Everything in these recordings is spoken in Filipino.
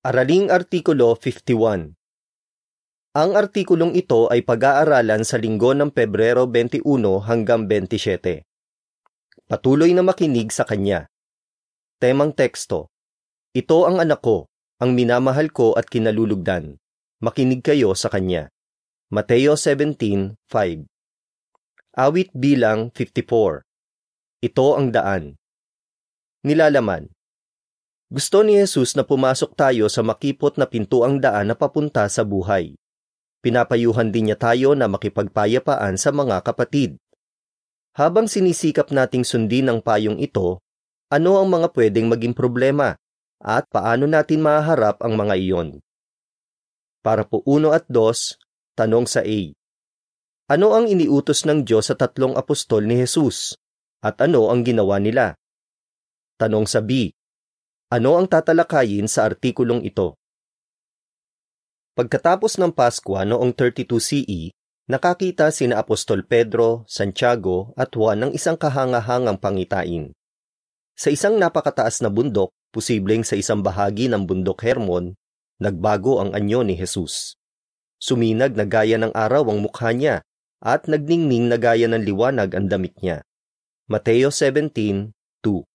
Araling Artikulo 51 Ang artikulong ito ay pag-aaralan sa linggo ng Pebrero 21 hanggang 27. Patuloy na makinig sa kanya. Temang teksto Ito ang anak ko, ang minamahal ko at kinalulugdan. Makinig kayo sa kanya. Mateo 17:5 Awit bilang 54 Ito ang daan. Nilalaman gusto ni Jesus na pumasok tayo sa makipot na pintuang daan na papunta sa buhay. Pinapayuhan din niya tayo na makipagpayapaan sa mga kapatid. Habang sinisikap nating sundin ang payong ito, ano ang mga pwedeng maging problema at paano natin maharap ang mga iyon? Para po uno at dos, tanong sa A. Ano ang iniutos ng Diyos sa tatlong apostol ni Jesus? At ano ang ginawa nila? Tanong sa B. Ano ang tatalakayin sa artikulong ito? Pagkatapos ng Pasko noong 32 CE, nakakita sina Apostol Pedro, Santiago at Juan ng isang kahangahangang pangitain. Sa isang napakataas na bundok, posibleng sa isang bahagi ng bundok Hermon, nagbago ang anyo ni Jesus. Suminag na gaya ng araw ang mukha niya at nagningning na gaya ng liwanag ang damit niya. Mateo 17:2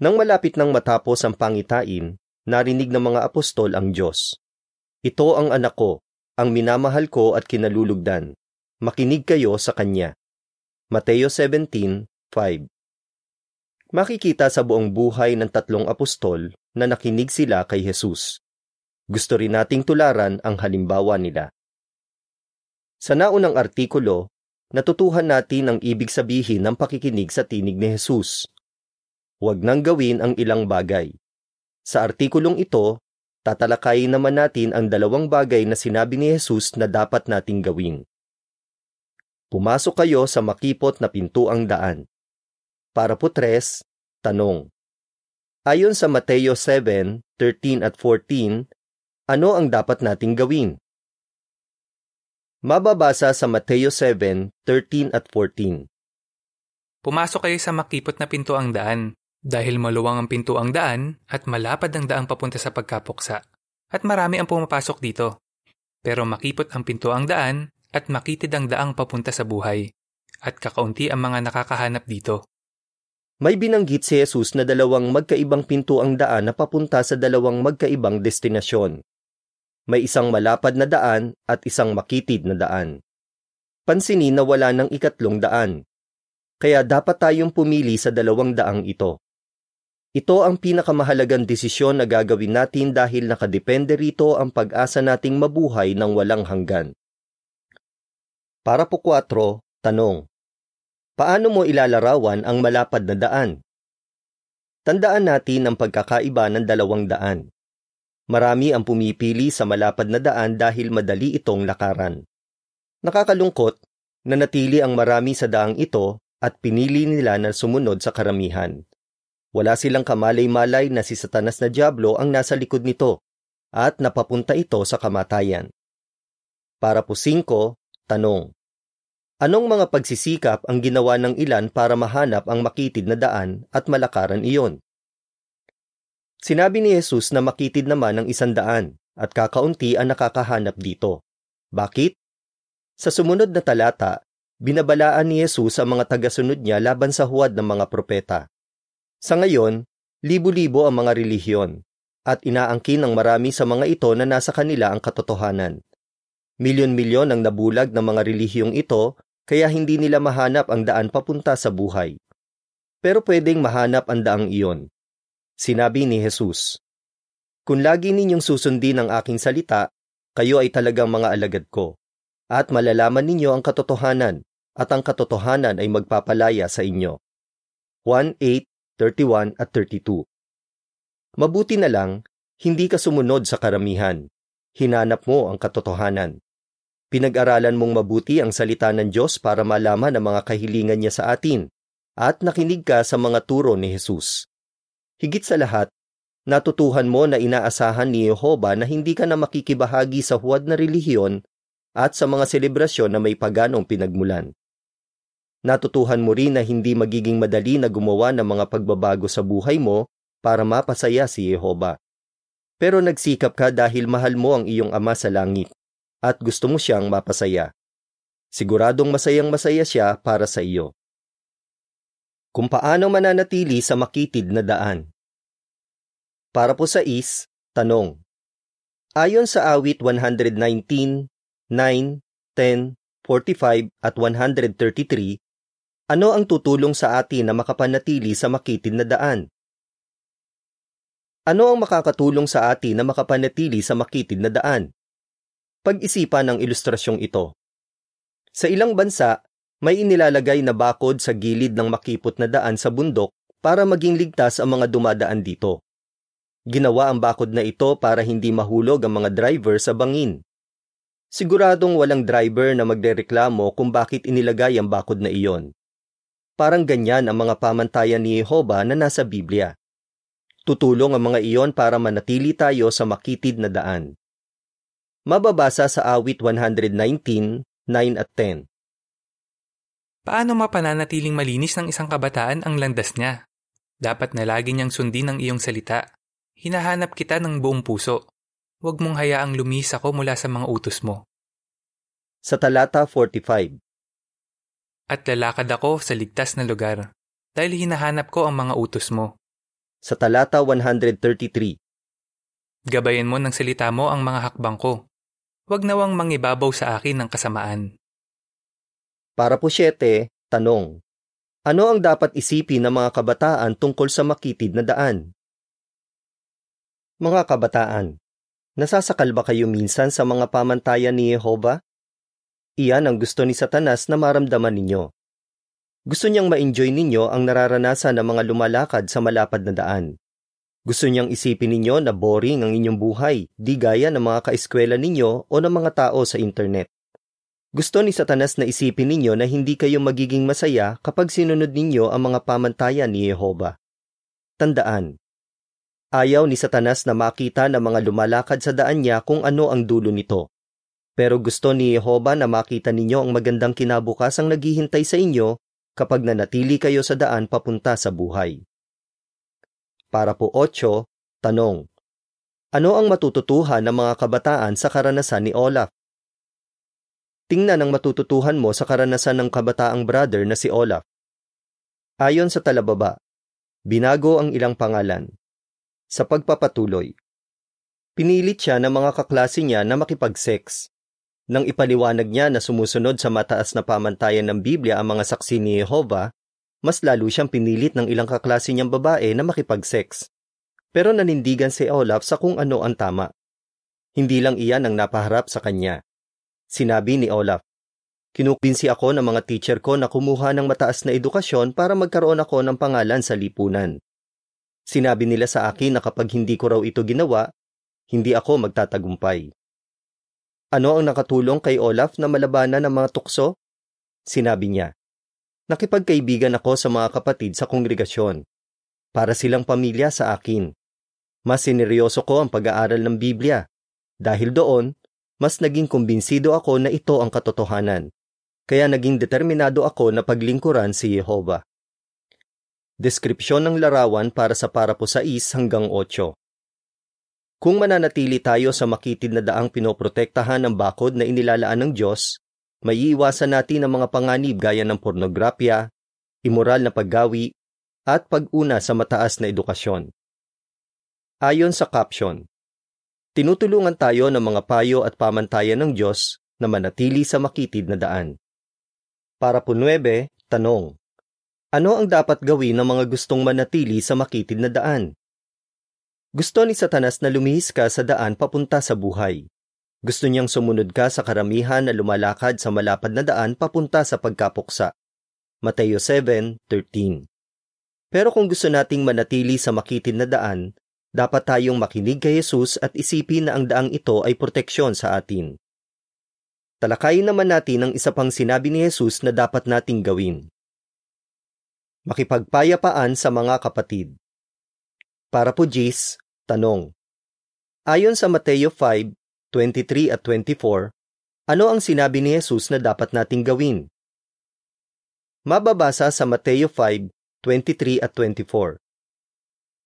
nang malapit nang matapos ang pangitain, narinig ng mga apostol ang Diyos. Ito ang anak ko, ang minamahal ko at kinalulugdan. Makinig kayo sa Kanya. Mateo 17:5 Makikita sa buong buhay ng tatlong apostol na nakinig sila kay Jesus. Gusto rin nating tularan ang halimbawa nila. Sa naunang artikulo, natutuhan natin ang ibig sabihin ng pakikinig sa tinig ni Jesus huwag nang gawin ang ilang bagay. Sa artikulong ito, tatalakayin naman natin ang dalawang bagay na sinabi ni Jesus na dapat nating gawin. Pumasok kayo sa makipot na pintuang daan. Para po tres, tanong. Ayon sa Mateo 7:13 at 14, ano ang dapat nating gawin? Mababasa sa Mateo 7:13 at 14. Pumasok kayo sa makipot na pintuang daan. Dahil maluwang ang pinto ang daan at malapad ang daang papunta sa pagkapuksa. At marami ang pumapasok dito. Pero makipot ang pinto ang daan at makitid ang daang papunta sa buhay. At kakaunti ang mga nakakahanap dito. May binanggit si Jesus na dalawang magkaibang pinto ang daan na papunta sa dalawang magkaibang destinasyon. May isang malapad na daan at isang makitid na daan. Pansinin na wala ng ikatlong daan. Kaya dapat tayong pumili sa dalawang daang ito. Ito ang pinakamahalagang desisyon na gagawin natin dahil nakadepende rito ang pag-asa nating mabuhay ng walang hanggan. Para po 4, tanong. Paano mo ilalarawan ang malapad na daan? Tandaan natin ang pagkakaiba ng dalawang daan. Marami ang pumipili sa malapad na daan dahil madali itong lakaran. Nakakalungkot na natili ang marami sa daang ito at pinili nila na sumunod sa karamihan. Wala silang kamalay-malay na si Satanas na Diablo ang nasa likod nito at napapunta ito sa kamatayan. Para po 5, tanong. Anong mga pagsisikap ang ginawa ng ilan para mahanap ang makitid na daan at malakaran iyon? Sinabi ni Jesus na makitid naman ang isang daan at kakaunti ang nakakahanap dito. Bakit? Sa sumunod na talata, binabalaan ni Jesus ang mga tagasunod niya laban sa huwad ng mga propeta. Sa ngayon, libo-libo ang mga relihiyon, at inaangkin ng marami sa mga ito na nasa kanila ang katotohanan. Milyon-milyon ang nabulag ng mga relihiyong ito, kaya hindi nila mahanap ang daan papunta sa buhay. Pero pwedeng mahanap ang daang iyon. Sinabi ni Jesus, Kung lagi ninyong susundin ang aking salita, kayo ay talagang mga alagad ko, at malalaman ninyo ang katotohanan, at ang katotohanan ay magpapalaya sa inyo. 1.8 31 at 32. Mabuti na lang, hindi ka sumunod sa karamihan. Hinanap mo ang katotohanan. Pinag-aralan mong mabuti ang salita ng Diyos para malaman ang mga kahilingan niya sa atin at nakinig ka sa mga turo ni Jesus. Higit sa lahat, natutuhan mo na inaasahan ni Jehova na hindi ka na makikibahagi sa huwad na relihiyon at sa mga selebrasyon na may paganong pinagmulan. Natutuhan mo rin na hindi magiging madali na gumawa ng mga pagbabago sa buhay mo para mapasaya si Jehova. Pero nagsikap ka dahil mahal mo ang iyong ama sa langit at gusto mo siyang mapasaya. Siguradong masayang masaya siya para sa iyo. Kung paano mananatili sa makitid na daan. Para po sa is, tanong. Ayon sa awit 119, 9, 10, 45 at 133, ano ang tutulong sa atin na makapanatili sa makitid na daan? Ano ang makakatulong sa atin na makapanatili sa makitid na daan? Pag-isipan ang ilustrasyong ito. Sa ilang bansa, may inilalagay na bakod sa gilid ng makipot na daan sa bundok para maging ligtas ang mga dumadaan dito. Ginawa ang bakod na ito para hindi mahulog ang mga driver sa bangin. Siguradong walang driver na magdereklamo kung bakit inilagay ang bakod na iyon. Parang ganyan ang mga pamantayan ni Jehova na nasa Biblia. Tutulong ang mga iyon para manatili tayo sa makitid na daan. Mababasa sa awit 119, 9 at 10. Paano mapananatiling malinis ng isang kabataan ang landas niya? Dapat na lagi niyang sundin ang iyong salita. Hinahanap kita ng buong puso. Huwag mong hayaang lumis ako mula sa mga utos mo. Sa talata 45. At lalakad ako sa ligtas na lugar, dahil hinahanap ko ang mga utos mo. Sa talata 133. Gabayan mo ng salita mo ang mga hakbang ko. Huwag nawang mangibabaw sa akin ng kasamaan. Para po siyete, tanong. Ano ang dapat isipin ng mga kabataan tungkol sa makitid na daan? Mga kabataan, nasasakal ba kayo minsan sa mga pamantayan ni Jehova? Iyan ang gusto ni Satanas na maramdaman ninyo. Gusto niyang ma-enjoy ninyo ang nararanasan ng mga lumalakad sa malapad na daan. Gusto niyang isipin ninyo na boring ang inyong buhay, di gaya ng mga kaeskwela ninyo o ng mga tao sa internet. Gusto ni Satanas na isipin ninyo na hindi kayo magiging masaya kapag sinunod ninyo ang mga pamantayan ni Jehova. Tandaan, ayaw ni Satanas na makita ng mga lumalakad sa daan niya kung ano ang dulo nito. Pero gusto ni Jehova na makita ninyo ang magandang kinabukasang naghihintay sa inyo kapag nanatili kayo sa daan papunta sa buhay. Para po 8, tanong. Ano ang matututuhan ng mga kabataan sa karanasan ni Olaf? Tingnan ang matututuhan mo sa karanasan ng kabataang brother na si Olaf. Ayon sa talababa, binago ang ilang pangalan. Sa pagpapatuloy, pinilit siya ng mga kaklase niya na makipag-sex. Nang ipaliwanag niya na sumusunod sa mataas na pamantayan ng Biblia ang mga saksi ni Jehovah, mas lalo siyang pinilit ng ilang kaklase niyang babae na makipag-sex. Pero nanindigan si Olaf sa kung ano ang tama. Hindi lang iyan ang napaharap sa kanya. Sinabi ni Olaf, Kinukbinsi ako ng mga teacher ko na kumuha ng mataas na edukasyon para magkaroon ako ng pangalan sa lipunan. Sinabi nila sa akin na kapag hindi ko raw ito ginawa, hindi ako magtatagumpay. Ano ang nakatulong kay Olaf na malabanan ng mga tukso? Sinabi niya, Nakipagkaibigan ako sa mga kapatid sa kongregasyon. Para silang pamilya sa akin. Mas sineryoso ko ang pag-aaral ng Biblia. Dahil doon, mas naging kumbinsido ako na ito ang katotohanan. Kaya naging determinado ako na paglingkuran si Yehova. Deskripsyon ng larawan para sa para po sa is hanggang 8. Kung mananatili tayo sa makitid na daang pinoprotektahan ng bakod na inilalaan ng Diyos, may iiwasan natin ang mga panganib gaya ng pornografya, imoral na paggawi, at pag-una sa mataas na edukasyon. Ayon sa caption, Tinutulungan tayo ng mga payo at pamantayan ng Diyos na manatili sa makitid na daan. Para po 9, tanong. Ano ang dapat gawin ng mga gustong manatili sa makitid na daan? Gusto ni Satanas na lumihis ka sa daan papunta sa buhay. Gusto niyang sumunod ka sa karamihan na lumalakad sa malapad na daan papunta sa pagkapuksa. Mateo 7:13. Pero kung gusto nating manatili sa makitid na daan, dapat tayong makinig kay Jesus at isipin na ang daang ito ay proteksyon sa atin. Talakayin naman natin ang isa pang sinabi ni Jesus na dapat nating gawin. Makipagpayapaan sa mga kapatid. Para po Jis, tanong. Ayon sa Mateo 5, 23 at 24, ano ang sinabi ni Jesus na dapat nating gawin? Mababasa sa Mateo 5, 23 at 24.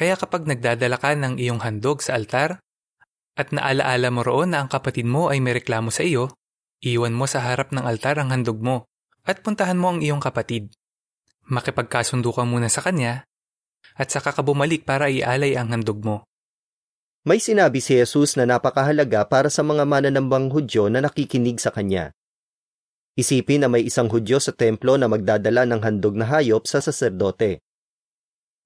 Kaya kapag nagdadala ka ng iyong handog sa altar, at naalaala mo roon na ang kapatid mo ay may reklamo sa iyo, iwan mo sa harap ng altar ang handog mo at puntahan mo ang iyong kapatid. Makipagkasundo ka muna sa kanya at saka ka bumalik para ialay ang handog mo. May sinabi si Jesus na napakahalaga para sa mga mananambang Hudyo na nakikinig sa kanya. Isipin na may isang Hudyo sa templo na magdadala ng handog na hayop sa saserdote.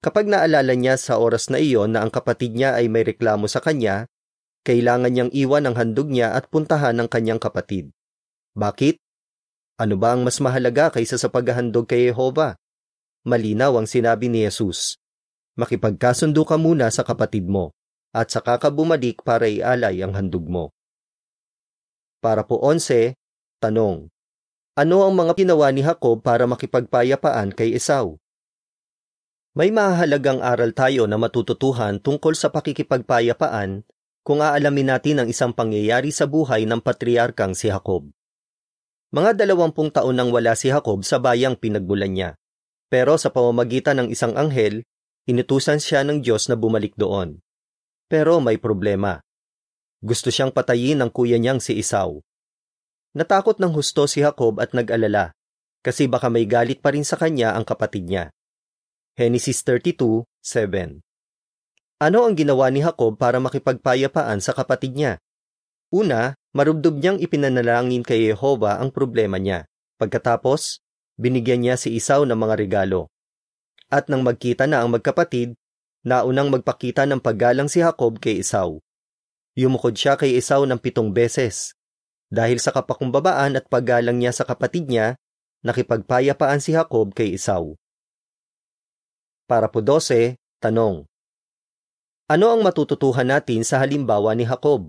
Kapag naalala niya sa oras na iyon na ang kapatid niya ay may reklamo sa kanya, kailangan niyang iwan ang handog niya at puntahan ang kanyang kapatid. Bakit? Ano ba ang mas mahalaga kaysa sa paghahandog kay Jehova? Malinaw ang sinabi ni Jesus. Makipagkasundo ka muna sa kapatid mo at saka ka bumalik para ialay ang handog mo. Para po 11, tanong. Ano ang mga ginawa ni Jacob para makipagpayapaan kay Esau? May mahalagang aral tayo na matututuhan tungkol sa pakikipagpayapaan kung aalamin natin ang isang pangyayari sa buhay ng patriarkang si Jacob. Mga dalawampung taon nang wala si Jacob sa bayang pinagbulan niya. Pero sa pamamagitan ng isang anghel, inutusan siya ng Diyos na bumalik doon. Pero may problema. Gusto siyang patayin ng kuya niyang si Esau. Natakot ng husto si Jacob at nag-alala, kasi baka may galit pa rin sa kanya ang kapatid niya. Genesis 32:7 Ano ang ginawa ni Jacob para makipagpayapaan sa kapatid niya? Una, marubdob niyang ipinanalangin kay Jehova ang problema niya. Pagkatapos, binigyan niya si Isaw ng mga regalo. At nang magkita na ang magkapatid, naunang magpakita ng paggalang si Jacob kay Isaw. Yumukod siya kay Isaw ng pitong beses. Dahil sa kapakumbabaan at paggalang niya sa kapatid niya, nakipagpayapaan si Jacob kay Isaw. Para po 12, tanong. Ano ang matututuhan natin sa halimbawa ni Jacob?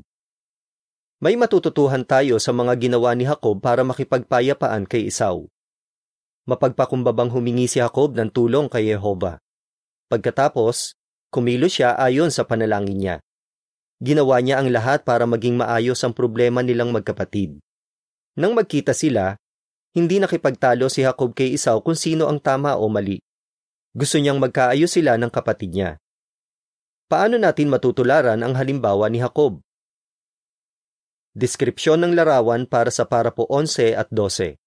May matututuhan tayo sa mga ginawa ni Jacob para makipagpayapaan kay Isaw mapagpakumbabang humingi si Jacob ng tulong kay Jehova. Pagkatapos, kumilo siya ayon sa panalangin niya. Ginawa niya ang lahat para maging maayos ang problema nilang magkapatid. Nang magkita sila, hindi nakipagtalo si Jacob kay Isaw kung sino ang tama o mali. Gusto niyang magkaayos sila ng kapatid niya. Paano natin matutularan ang halimbawa ni Jacob? Deskripsyon ng larawan para sa parapo 11 at 12.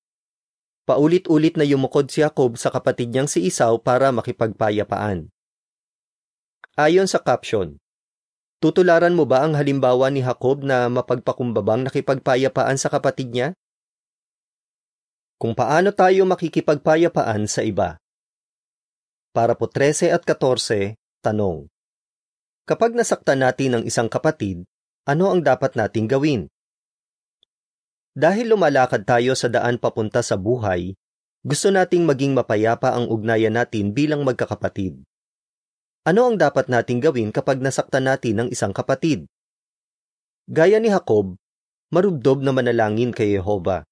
Paulit-ulit na yumukod si Jacob sa kapatid niyang si Isaw para makipagpayapaan. Ayon sa caption, tutularan mo ba ang halimbawa ni Jacob na mapagpakumbabang nakipagpayapaan sa kapatid niya? Kung paano tayo makikipagpayapaan sa iba? Para po 13 at 14, tanong. Kapag nasaktan natin ang isang kapatid, ano ang dapat nating gawin? Dahil lumalakad tayo sa daan papunta sa buhay, gusto nating maging mapayapa ang ugnayan natin bilang magkakapatid. Ano ang dapat nating gawin kapag nasaktan natin ng isang kapatid? Gaya ni Jacob, marubdob na manalangin kay Jehova.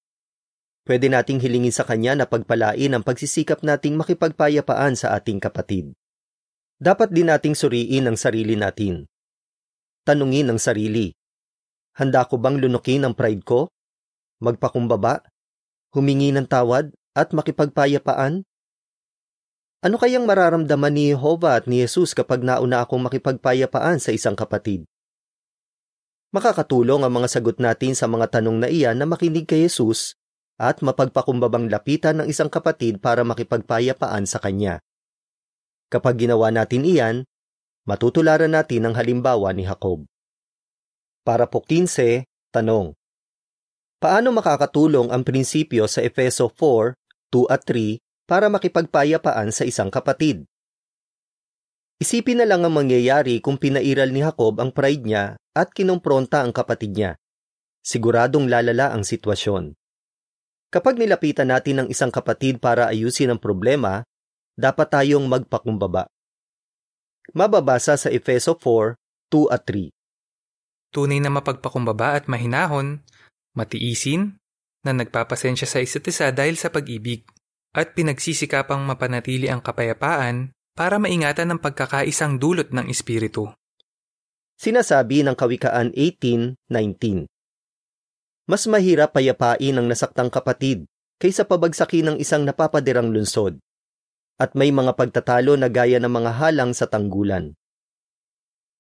Pwede nating hilingin sa Kanya na pagpalain ang pagsisikap nating makipagpayapaan sa ating kapatid. Dapat din nating suriin ang sarili natin. Tanungin ang sarili, handa ko bang lunukin ang pride ko? Magpakumbaba, humingi ng tawad at makipagpayapaan? Ano kayang mararamdaman ni Jehovah at ni Jesus kapag nauna akong makipagpayapaan sa isang kapatid? Makakatulong ang mga sagot natin sa mga tanong na iyan na makinig kay Jesus at mapagpakumbabang lapitan ng isang kapatid para makipagpayapaan sa kanya. Kapag ginawa natin iyan, matutularan natin ang halimbawa ni Jacob. Para po 15, tanong. Paano makakatulong ang prinsipyo sa Efeso 4, 2 at 3 para makipagpayapaan sa isang kapatid? Isipin na lang ang mangyayari kung pinairal ni Jacob ang pride niya at kinumpronta ang kapatid niya. Siguradong lalala ang sitwasyon. Kapag nilapitan natin ang isang kapatid para ayusin ang problema, dapat tayong magpakumbaba. Mababasa sa Efeso 4, 2 at 3. Tunay na mapagpakumbaba at mahinahon matiisin, na nagpapasensya sa isa't isa dahil sa pag-ibig, at pinagsisikapang mapanatili ang kapayapaan para maingatan ang pagkakaisang dulot ng Espiritu. Sinasabi ng Kawikaan 18.19 Mas mahirap payapain ang nasaktang kapatid kaysa pabagsakin ng isang napapadirang lunsod, at may mga pagtatalo na gaya ng mga halang sa tanggulan.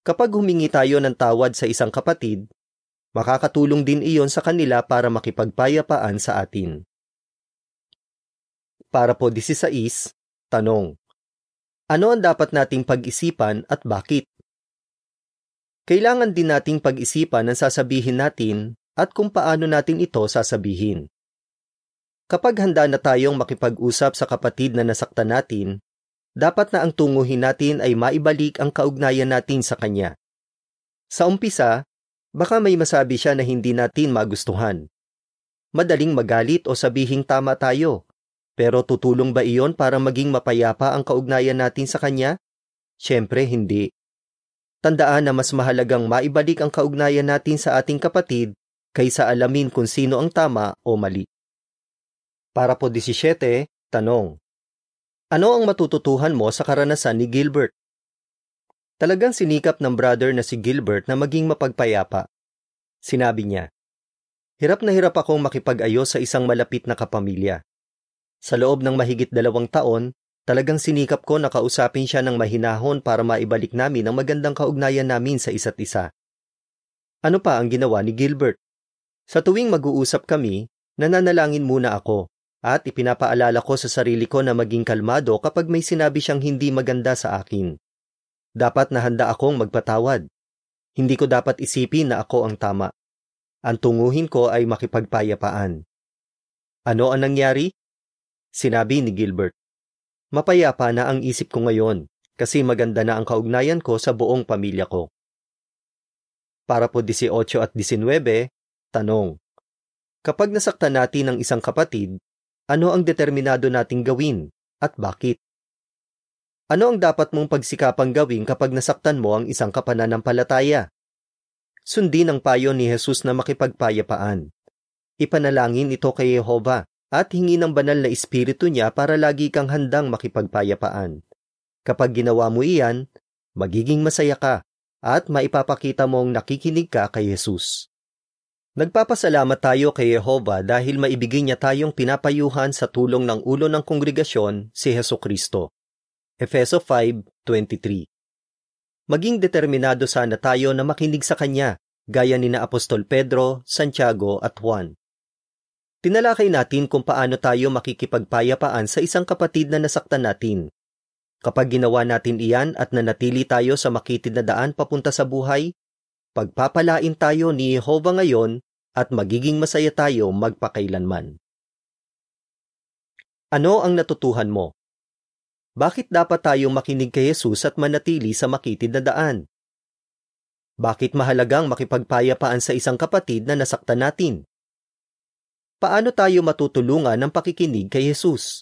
Kapag humingi tayo ng tawad sa isang kapatid, makakatulong din iyon sa kanila para makipagpayapaan sa atin. Para po 16, tanong. Ano ang dapat nating pag-isipan at bakit? Kailangan din nating pag-isipan ang sasabihin natin at kung paano natin ito sasabihin. Kapag handa na tayong makipag-usap sa kapatid na nasaktan natin, dapat na ang tunguhin natin ay maibalik ang kaugnayan natin sa kanya. Sa umpisa, baka may masabi siya na hindi natin magustuhan. Madaling magalit o sabihing tama tayo, pero tutulong ba iyon para maging mapayapa ang kaugnayan natin sa kanya? Siyempre hindi. Tandaan na mas mahalagang maibalik ang kaugnayan natin sa ating kapatid kaysa alamin kung sino ang tama o mali. Para po 17, tanong. Ano ang matututuhan mo sa karanasan ni Gilbert? Talagang sinikap ng brother na si Gilbert na maging mapagpayapa. Sinabi niya, Hirap na hirap akong makipag-ayos sa isang malapit na kapamilya. Sa loob ng mahigit dalawang taon, talagang sinikap ko na kausapin siya ng mahinahon para maibalik namin ang magandang kaugnayan namin sa isa't isa. Ano pa ang ginawa ni Gilbert? Sa tuwing mag-uusap kami, nananalangin muna ako at ipinapaalala ko sa sarili ko na maging kalmado kapag may sinabi siyang hindi maganda sa akin. Dapat na handa akong magpatawad. Hindi ko dapat isipin na ako ang tama. Ang tunguhin ko ay makipagpayapaan. Ano ang nangyari? Sinabi ni Gilbert. Mapayapa na ang isip ko ngayon kasi maganda na ang kaugnayan ko sa buong pamilya ko. Para po 18 at 19, tanong. Kapag nasaktan natin ang isang kapatid, ano ang determinado nating gawin at bakit? Ano ang dapat mong pagsikapang gawin kapag nasaktan mo ang isang kapananampalataya? Sundin ang payo ni Jesus na makipagpayapaan. Ipanalangin ito kay Jehova at hingi ng banal na espiritu niya para lagi kang handang makipagpayapaan. Kapag ginawa mo iyan, magiging masaya ka at maipapakita mong nakikinig ka kay Jesus. Nagpapasalamat tayo kay Jehova dahil maibigay niya tayong pinapayuhan sa tulong ng ulo ng kongregasyon, si Heso Kristo. Efeso 5.23 Maging determinado sana tayo na makinig sa Kanya, gaya ni na Apostol Pedro, Santiago at Juan. Tinalakay natin kung paano tayo makikipagpayapaan sa isang kapatid na nasaktan natin. Kapag ginawa natin iyan at nanatili tayo sa makitid na daan papunta sa buhay, pagpapalain tayo ni Jehovah ngayon at magiging masaya tayo magpakailanman. Ano ang natutuhan mo? Bakit dapat tayong makinig kay Jesus at manatili sa makitid na daan? Bakit mahalagang makipagpayapaan sa isang kapatid na nasaktan natin? Paano tayo matutulungan ng pakikinig kay Jesus?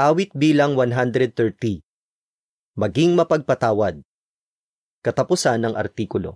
Awit bilang 130 Maging mapagpatawad Katapusan ng artikulo